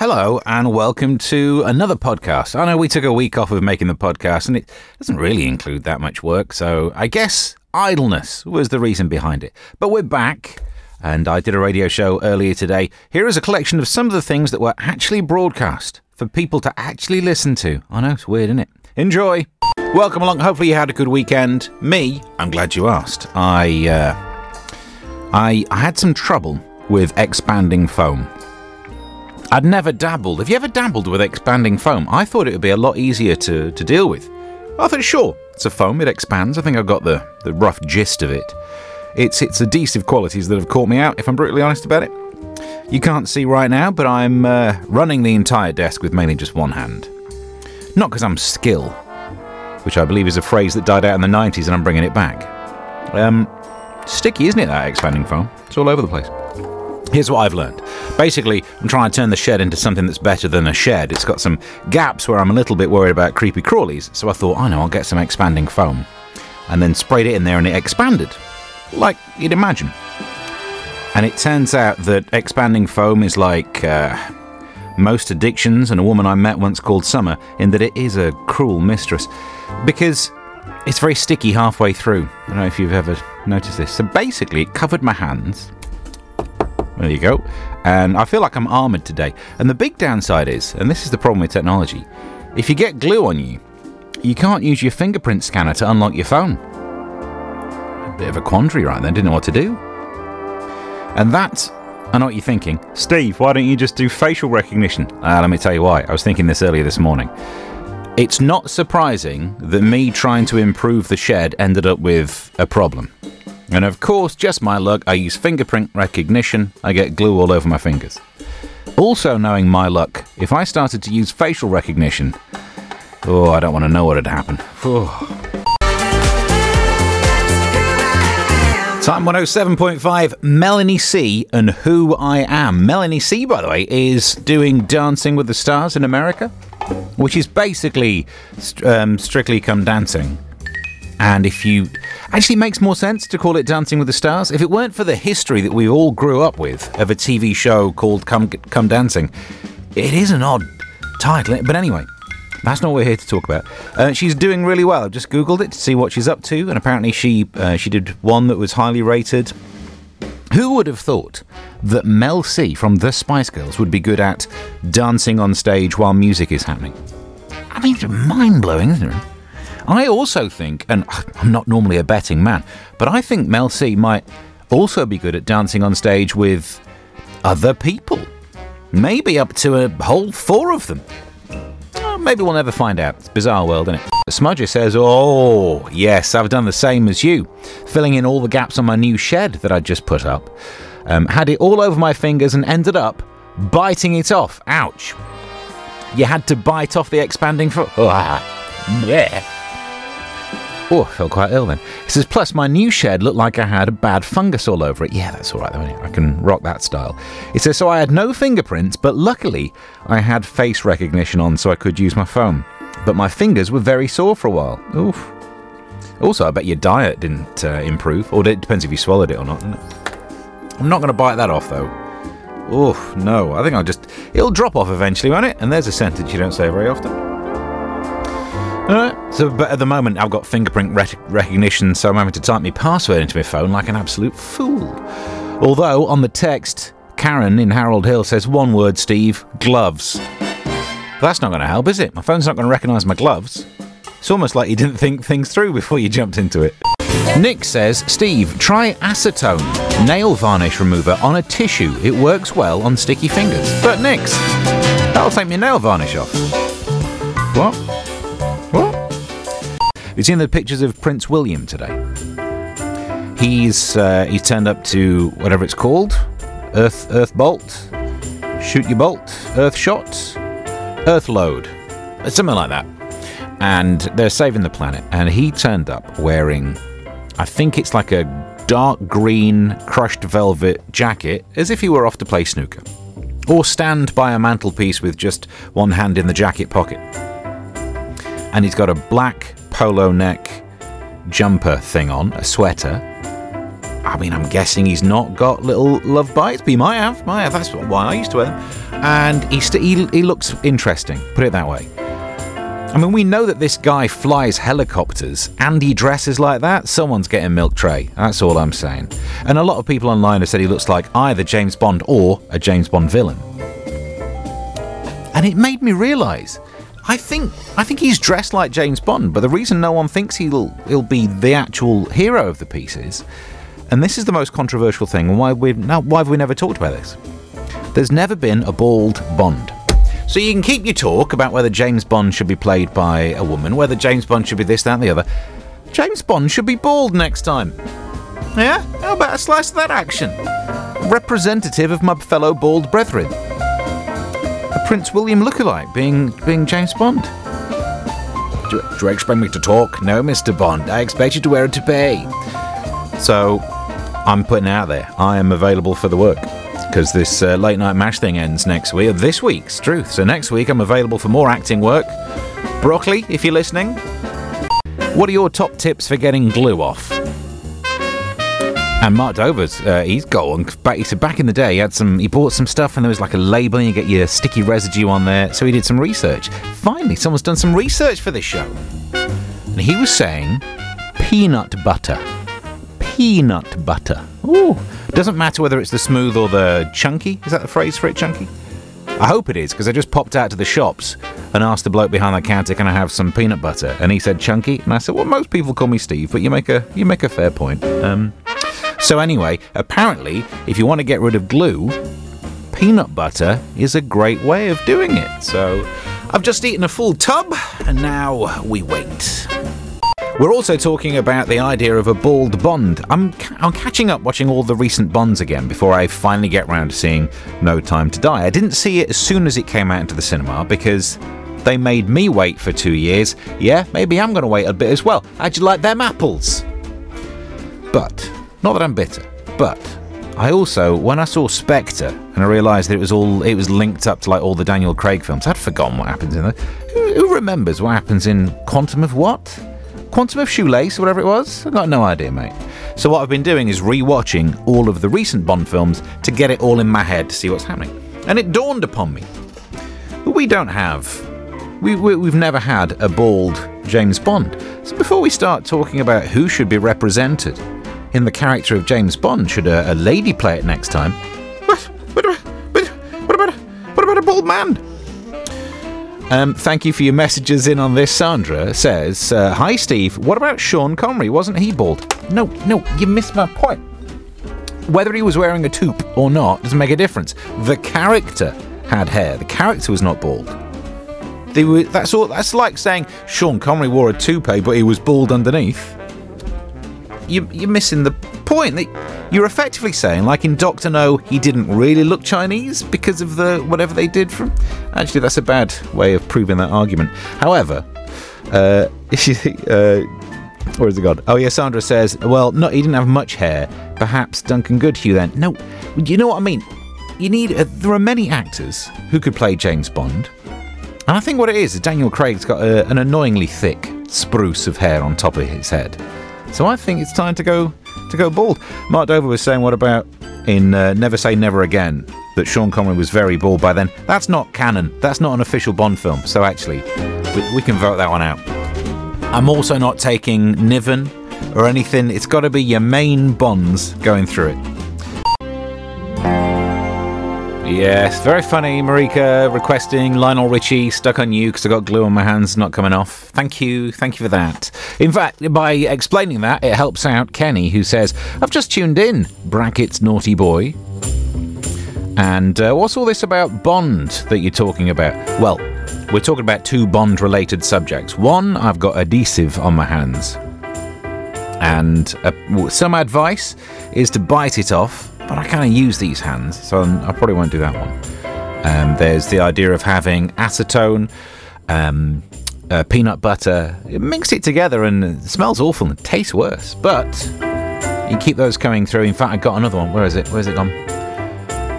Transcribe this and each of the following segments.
Hello and welcome to another podcast. I know we took a week off of making the podcast and it doesn't really include that much work, so I guess idleness was the reason behind it. But we're back and I did a radio show earlier today. Here is a collection of some of the things that were actually broadcast for people to actually listen to. I know, it's weird, isn't it? Enjoy. Welcome along. Hopefully you had a good weekend. Me, I'm glad you asked. I uh, I I had some trouble with expanding foam. I'd never dabbled. Have you ever dabbled with expanding foam? I thought it would be a lot easier to, to deal with. I thought, sure, it's a foam, it expands. I think I've got the, the rough gist of it. It's its adhesive qualities that have caught me out, if I'm brutally honest about it. You can't see right now, but I'm uh, running the entire desk with mainly just one hand. Not because I'm skill, which I believe is a phrase that died out in the 90s and I'm bringing it back. Um, sticky, isn't it, that expanding foam? It's all over the place. Here's what I've learned. Basically, I'm trying to turn the shed into something that's better than a shed. It's got some gaps where I'm a little bit worried about creepy crawlies, so I thought, I know, I'll get some expanding foam. And then sprayed it in there and it expanded. Like you'd imagine. And it turns out that expanding foam is like uh, most addictions and a woman I met once called Summer, in that it is a cruel mistress. Because it's very sticky halfway through. I don't know if you've ever noticed this. So basically, it covered my hands there you go. And I feel like I'm armored today. And the big downside is, and this is the problem with technology, if you get glue on you, you can't use your fingerprint scanner to unlock your phone. A bit of a quandary right then, didn't know what to do. And that, I know what you're thinking. Steve, why don't you just do facial recognition? Uh, let me tell you why. I was thinking this earlier this morning. It's not surprising that me trying to improve the shed ended up with a problem. And of course, just my luck, I use fingerprint recognition, I get glue all over my fingers. Also, knowing my luck, if I started to use facial recognition, oh, I don't want to know what would happen. Time 107.5, Melanie C and Who I Am. Melanie C, by the way, is doing Dancing with the Stars in America, which is basically um, Strictly Come Dancing. And if you actually makes more sense to call it Dancing with the Stars. If it weren't for the history that we all grew up with of a TV show called Come Come Dancing, it is an odd title. But anyway, that's not what we're here to talk about. Uh, she's doing really well. I've just googled it to see what she's up to, and apparently she uh, she did one that was highly rated. Who would have thought that Mel C from the Spice Girls would be good at dancing on stage while music is happening? I mean, it's mind blowing, isn't it? I also think, and I'm not normally a betting man, but I think Mel C might also be good at dancing on stage with other people. Maybe up to a whole four of them. Maybe we'll never find out. It's bizarre world, isn't it? Smudger says, Oh, yes, I've done the same as you, filling in all the gaps on my new shed that I just put up. Um, had it all over my fingers and ended up biting it off. Ouch. You had to bite off the expanding foot. Yeah. Oh, I felt quite ill then. He says, plus my new shed looked like I had a bad fungus all over it. Yeah, that's all right, though. I can rock that style. He says, so I had no fingerprints, but luckily I had face recognition on so I could use my phone. But my fingers were very sore for a while. Oof. Also, I bet your diet didn't uh, improve, or it depends if you swallowed it or not. I'm not going to bite that off, though. Oof, no. I think I'll just. It'll drop off eventually, won't it? And there's a sentence you don't say very often. So, but at the moment, I've got fingerprint rec- recognition, so I'm having to type my password into my phone like an absolute fool. Although on the text, Karen in Harold Hill says one word, Steve gloves. That's not going to help, is it? My phone's not going to recognise my gloves. It's almost like you didn't think things through before you jumped into it. Nick says, Steve, try acetone nail varnish remover on a tissue. It works well on sticky fingers. But Nick's, that'll take my nail varnish off. What? We've seen the pictures of Prince William today. He's uh, he's turned up to whatever it's called, Earth Earth Bolt, Shoot Your Bolt, Earth Shot, Earth Load, something like that. And they're saving the planet. And he turned up wearing, I think it's like a dark green crushed velvet jacket, as if he were off to play snooker, or stand by a mantelpiece with just one hand in the jacket pocket. And he's got a black polo neck jumper thing on, a sweater. I mean, I'm guessing he's not got little love bites, but he might have. Might have. That's why I used to wear them. And he, st- he, he looks interesting, put it that way. I mean, we know that this guy flies helicopters and he dresses like that. Someone's getting milk tray. That's all I'm saying. And a lot of people online have said he looks like either James Bond or a James Bond villain. And it made me realise. I think I think he's dressed like James Bond, but the reason no one thinks he'll he'll be the actual hero of the piece is, and this is the most controversial thing, and why we now why have we never talked about this? There's never been a bald Bond. So you can keep your talk about whether James Bond should be played by a woman, whether James Bond should be this, that, and the other. James Bond should be bald next time. Yeah? How about a slice of that action? Representative of my fellow bald brethren. A Prince William lookalike being being James Bond. Do, do you expect me to talk? No, Mr. Bond. I expect you to wear a toupee. So, I'm putting it out there. I am available for the work because this uh, late night mash thing ends next week. This week's truth. So next week I'm available for more acting work. Broccoli, if you're listening. What are your top tips for getting glue off? And Mark Dover's, uh, he's got one. Back, he said back in the day, he had some. He bought some stuff, and there was like a label, and you get your sticky residue on there. So he did some research. Finally, someone's done some research for this show, and he was saying peanut butter. Peanut butter. Ooh, doesn't matter whether it's the smooth or the chunky. Is that the phrase for it, chunky? I hope it is, because I just popped out to the shops and asked the bloke behind the counter, "Can I have some peanut butter?" And he said chunky, and I said, "Well, most people call me Steve, but you make a you make a fair point." Um, so anyway, apparently, if you want to get rid of glue, peanut butter is a great way of doing it. So I've just eaten a full tub, and now we wait. We're also talking about the idea of a bald Bond. I'm, I'm catching up watching all the recent Bonds again before I finally get round to seeing No Time to Die. I didn't see it as soon as it came out into the cinema because they made me wait for two years. Yeah, maybe I'm going to wait a bit as well. How'd you like them apples? But, not that I'm bitter, but I also, when I saw Spectre and I realised that it was all, it was linked up to like all the Daniel Craig films, I'd forgotten what happens in there. Who, who remembers what happens in Quantum of what? Quantum of Shoelace, whatever it was? I've got no idea, mate. So, what I've been doing is rewatching all of the recent Bond films to get it all in my head to see what's happening. And it dawned upon me that we don't have, we, we, we've never had a bald James Bond. So, before we start talking about who should be represented in the character of James Bond, should a, a lady play it next time? What? What about, what about, what about a bald man? Um, thank you for your messages in on this. Sandra says, uh, Hi Steve, what about Sean Connery? Wasn't he bald? No, no, you missed my point. Whether he was wearing a toque or not doesn't make a difference. The character had hair, the character was not bald. They were, that's, all, that's like saying Sean Connery wore a toupee but he was bald underneath. You, you're missing the point. That you're effectively saying, like in Doctor No, he didn't really look Chinese because of the whatever they did from. Actually, that's a bad way of proving that argument. However, uh, uh, where has it gone? Oh yeah, Sandra says, well, no, he didn't have much hair. Perhaps Duncan Goodhew then. No, you know what I mean. You need. Uh, there are many actors who could play James Bond, and I think what it is is Daniel Craig's got a, an annoyingly thick spruce of hair on top of his head. So I think it's time to go to go bald. Mark Dover was saying, what about in uh, Never Say Never Again that Sean Connery was very bald by then? That's not canon. That's not an official Bond film. So actually, we, we can vote that one out. I'm also not taking Niven or anything. It's got to be your main Bonds going through it. Yes, very funny, Marika requesting Lionel Richie stuck on you because I got glue on my hands not coming off. Thank you, thank you for that. In fact, by explaining that, it helps out Kenny who says, I've just tuned in, brackets naughty boy. And uh, what's all this about Bond that you're talking about? Well, we're talking about two Bond related subjects. One, I've got adhesive on my hands. And uh, some advice is to bite it off but I kind of use these hands, so I probably won't do that one. Um, there's the idea of having acetone, um, uh, peanut butter, mix it together and it smells awful and tastes worse, but you keep those coming through. In fact, I got another one. Where is it? Where's it gone?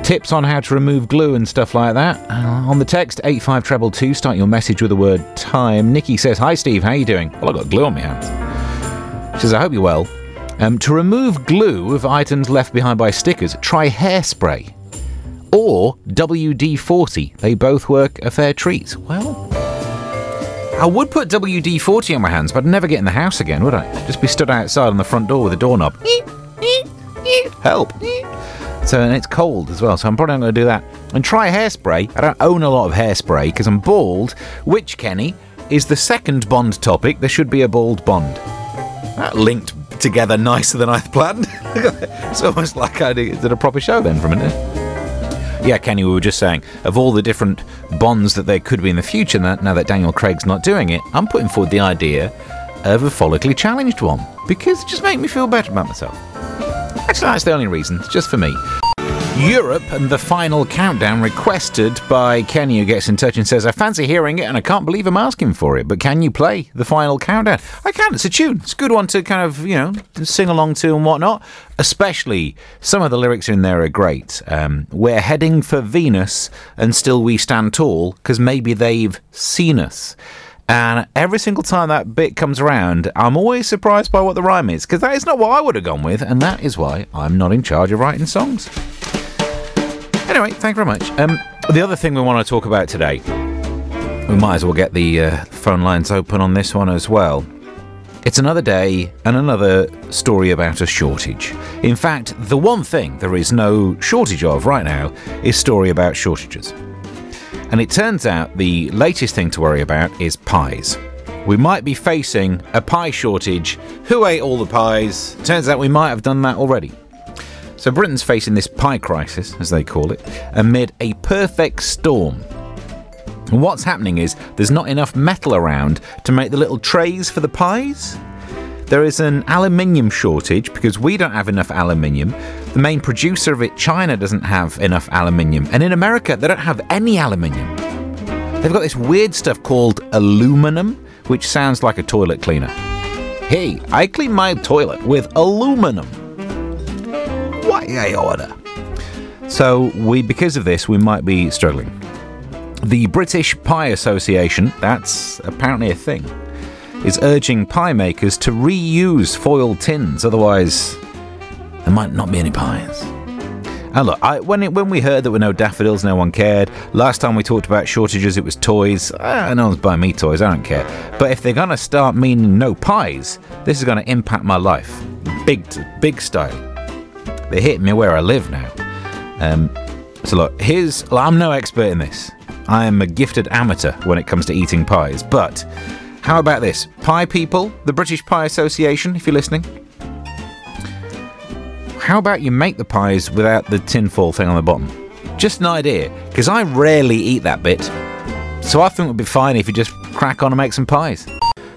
Tips on how to remove glue and stuff like that. Uh, on the text 85 treble 2, start your message with the word time. Nikki says, Hi Steve, how are you doing? Well, I've got glue on my hands. She says, I hope you're well. Um, to remove glue of items left behind by stickers, try hairspray or WD 40. They both work a fair treat. Well, I would put WD 40 on my hands, but I'd never get in the house again, would I? Just be stood outside on the front door with a doorknob. Help. So, and it's cold as well, so I'm probably not going to do that. And try hairspray. I don't own a lot of hairspray because I'm bald, which, Kenny, is the second Bond topic. There should be a bald Bond. That linked together nicer than I planned. it's almost like I did a proper show then for a minute. Yeah, Kenny, we were just saying, of all the different Bonds that there could be in the future, now that Daniel Craig's not doing it, I'm putting forward the idea of a follically challenged one because it just makes me feel better about myself. Actually, that's the only reason. It's just for me. Europe and the final countdown requested by Kenny, who gets in touch and says, I fancy hearing it and I can't believe I'm asking for it, but can you play the final countdown? I can, it's a tune. It's a good one to kind of, you know, sing along to and whatnot. Especially some of the lyrics in there are great. Um, We're heading for Venus and still we stand tall because maybe they've seen us. And every single time that bit comes around, I'm always surprised by what the rhyme is, because that is not what I would have gone with, and that is why I'm not in charge of writing songs. Anyway, thank you very much. Um, the other thing we want to talk about today, we might as well get the uh, phone lines open on this one as well. It's another day and another story about a shortage. In fact, the one thing there is no shortage of right now is story about shortages. And it turns out the latest thing to worry about is pies. We might be facing a pie shortage. Who ate all the pies? Turns out we might have done that already. So Britain's facing this pie crisis, as they call it, amid a perfect storm. And what's happening is there's not enough metal around to make the little trays for the pies. There is an aluminium shortage because we don't have enough aluminium. The main producer of it, China, doesn't have enough aluminium. And in America, they don't have any aluminium. They've got this weird stuff called aluminum, which sounds like a toilet cleaner. Hey, I clean my toilet with aluminum So we, because of this, we might be struggling. The British Pie Association, that's apparently a thing, is urging pie makers to reuse foil tins, otherwise there might not be any pies. And look, I, when it, when we heard there were no daffodils, no one cared. Last time we talked about shortages, it was toys. Ah, no one's buying me toys. I don't care. But if they're gonna start meaning no pies, this is gonna impact my life, big big style. They're hitting me where I live now. Um, so look, here's. Well, I'm no expert in this. I am a gifted amateur when it comes to eating pies. But how about this? Pie people, the British Pie Association, if you're listening. How about you make the pies without the tinfoil thing on the bottom? Just an idea, because I rarely eat that bit. So I think it would be fine if you just crack on and make some pies.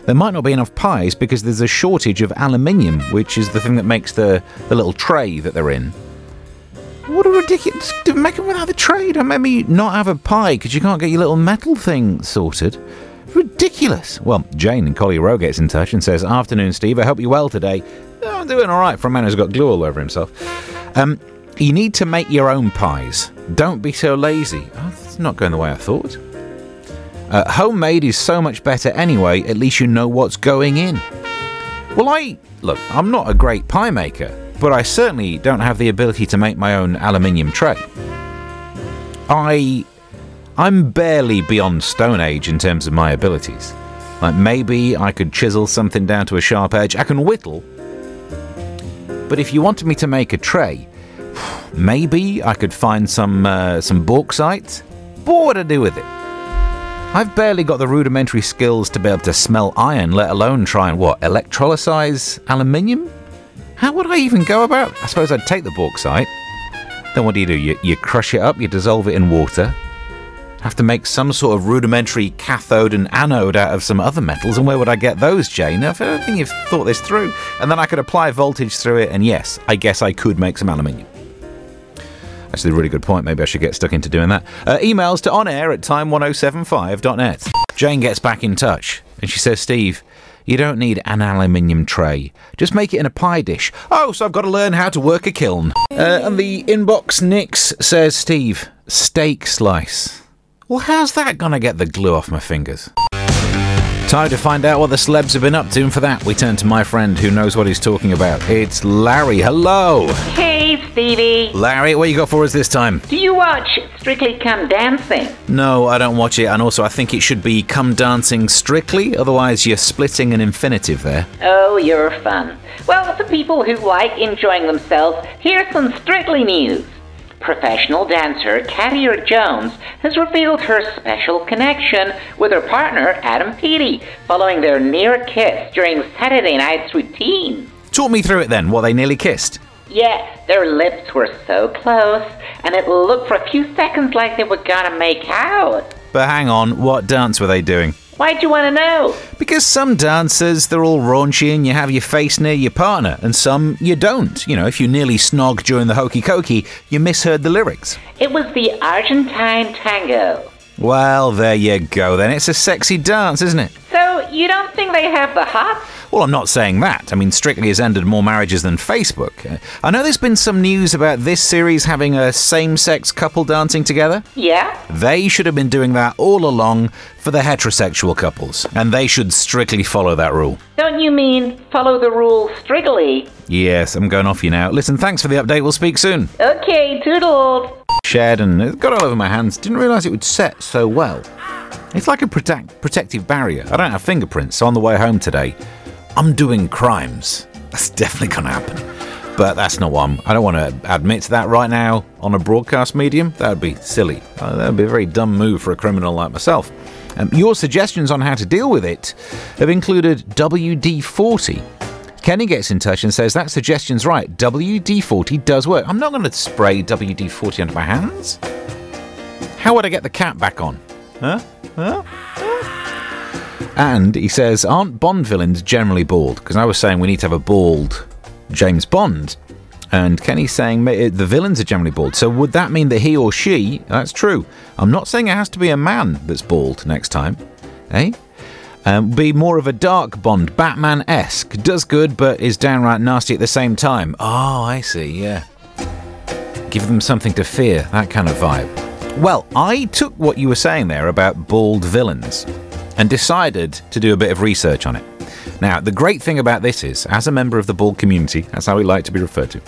There might not be enough pies because there's a shortage of aluminium, which is the thing that makes the, the little tray that they're in. What a ridiculous. Make it without the tray. Don't make me not have a pie because you can't get your little metal thing sorted. Ridiculous. Well, Jane in Collier Row gets in touch and says, Afternoon, Steve. I hope you're well today. Oh, I'm doing all right for a man who's got glue all over himself. Um, you need to make your own pies. Don't be so lazy. Oh, it's not going the way I thought. Uh, homemade is so much better anyway, at least you know what's going in. Well, I. Look, I'm not a great pie maker, but I certainly don't have the ability to make my own aluminium tray. I. I'm barely beyond Stone Age in terms of my abilities. Like, maybe I could chisel something down to a sharp edge. I can whittle. But if you wanted me to make a tray, maybe I could find some uh, some bauxite. But what would I do with it? I've barely got the rudimentary skills to be able to smell iron, let alone try and what, electrolyse aluminium? How would I even go about? I suppose I'd take the bauxite. Then what do you do? You, you crush it up, you dissolve it in water. Have to make some sort of rudimentary cathode and anode out of some other metals, and where would I get those, Jane? I don't think you've thought this through. And then I could apply voltage through it, and yes, I guess I could make some aluminium. Actually, a really good point. Maybe I should get stuck into doing that. Uh, emails to onair at time1075.net. Jane gets back in touch and she says, Steve, you don't need an aluminium tray. Just make it in a pie dish. Oh, so I've got to learn how to work a kiln. Uh, and the inbox Nix says, Steve, steak slice. Well, how's that going to get the glue off my fingers? Time to find out what the celebs have been up to, and for that, we turn to my friend who knows what he's talking about. It's Larry. Hello. Hey, Stevie. Larry, what you got for us this time? Do you watch Strictly Come Dancing? No, I don't watch it, and also I think it should be Come Dancing Strictly, otherwise, you're splitting an infinitive there. Oh, you're fun. Well, for people who like enjoying themselves, here's some Strictly news. Professional dancer Katya Jones has revealed her special connection with her partner Adam Peaty following their near kiss during Saturday night's routine. Talk me through it then, what they nearly kissed. Yeah, their lips were so close, and it looked for a few seconds like they were gonna make out. But hang on, what dance were they doing? Why'd you want to know? Because some dancers, they're all raunchy and you have your face near your partner, and some you don't. You know, if you nearly snog during the hokey cokey, you misheard the lyrics. It was the Argentine tango. Well, there you go then. It's a sexy dance, isn't it? You don't think they have the hots? Well, I'm not saying that. I mean, Strictly has ended more marriages than Facebook. I know there's been some news about this series having a same sex couple dancing together. Yeah? They should have been doing that all along for the heterosexual couples, and they should strictly follow that rule. Don't you mean follow the rules strictly? Yes, I'm going off you now. Listen, thanks for the update. We'll speak soon. Okay, toodles. Shared and it got all over my hands. Didn't realise it would set so well. It's like a protect- protective barrier. I don't have fingerprints, so on the way home today, I'm doing crimes. That's definitely going to happen. But that's not one. I'm. Don't want to admit to that right now on a broadcast medium. That would be silly. Uh, that would be a very dumb move for a criminal like myself. Um, your suggestions on how to deal with it have included WD 40. Kenny gets in touch and says that suggestion's right. WD 40 does work. I'm not going to spray WD 40 onto my hands. How would I get the cap back on? Huh? And he says, aren't Bond villains generally bald? Because I was saying we need to have a bald James Bond. And Kenny's saying the villains are generally bald. So would that mean that he or she, that's true. I'm not saying it has to be a man that's bald next time. Eh? Um, be more of a dark Bond, Batman esque. Does good, but is downright nasty at the same time. Oh, I see, yeah. Give them something to fear, that kind of vibe. Well, I took what you were saying there about bald villains and decided to do a bit of research on it. Now, the great thing about this is, as a member of the bald community, that's how we like to be referred to,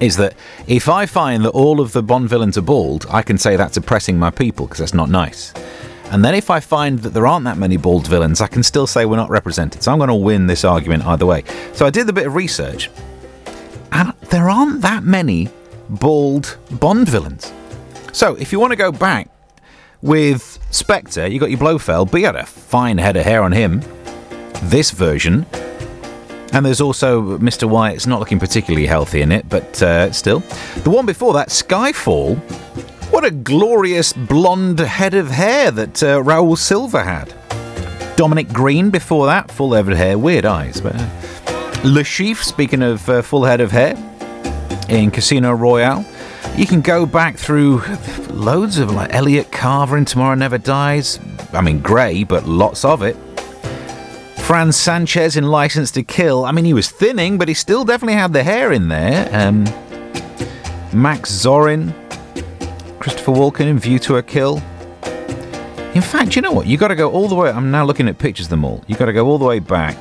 is that if I find that all of the Bond villains are bald, I can say that's oppressing my people because that's not nice. And then if I find that there aren't that many bald villains, I can still say we're not represented. So I'm going to win this argument either way. So I did a bit of research, and there aren't that many bald Bond villains. So if you want to go back with Spectre, you got your Blofeld, but you had a fine head of hair on him. This version. And there's also Mr. White. It's not looking particularly healthy in it, but uh, still. The one before that, Skyfall. What a glorious blonde head of hair that uh, Raoul Silva had. Dominic Greene before that, full head of hair, weird eyes. But uh, Le speaking of uh, full head of hair, in Casino Royale. You can go back through loads of like Elliot Carver in Tomorrow Never Dies. I mean, grey, but lots of it. Franz Sanchez in License to Kill. I mean, he was thinning, but he still definitely had the hair in there. Um, Max Zorin, Christopher Walken in View to a Kill. In fact, you know what? You got to go all the way. I'm now looking at pictures of them all. You got to go all the way back.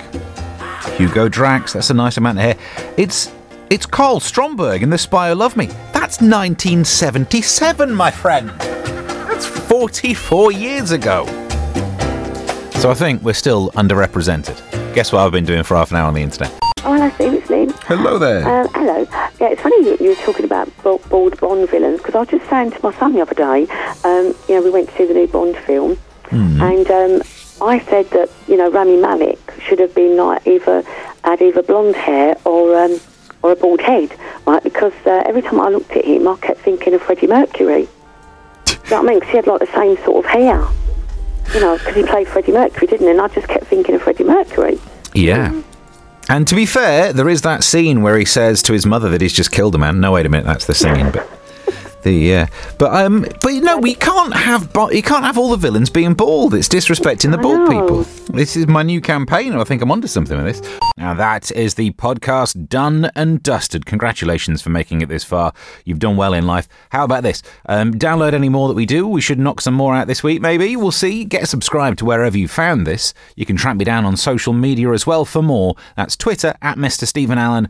Hugo Drax. That's a nice amount of hair. It's it's Karl Stromberg in The Spy Who Loved Me. That's 1977, my friend. That's 44 years ago. So I think we're still underrepresented. Guess what I've been doing for half an hour on the internet? Oh, hello, Steve. It's Lynn. Hello there. Uh, hello. Yeah, it's funny that you were talking about bald Bond villains because I was just saying to my son the other day, um, you know, we went to see the new Bond film, and um, I said that you know Rami Malek should have been like either had either blonde hair or um, or a bald head, right? Because uh, every time I looked at him, I kept thinking of Freddie Mercury. Do you know what I mean? 'Cause he had like the same sort of hair, you know, because he played Freddie Mercury, didn't he? And I just kept thinking of Freddie Mercury. Yeah. And to be fair, there is that scene where he says to his mother that he's just killed a man. No, wait a minute, that's the singing. But The uh, but um but no we can't have bo- you can't have all the villains being bald. It's disrespecting the bald people. This is my new campaign. I think I'm onto something with this. Now that is the podcast done and dusted. Congratulations for making it this far. You've done well in life. How about this? Um, download any more that we do. We should knock some more out this week. Maybe we'll see. Get subscribed to wherever you found this. You can track me down on social media as well for more. That's Twitter at Mr Stephen Allen.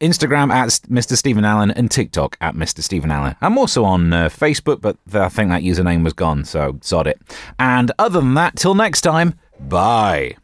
Instagram at Mr. Stephen Allen and TikTok at Mr. Stephen Allen. I'm also on uh, Facebook, but I think that username was gone, so sod it. And other than that, till next time, bye.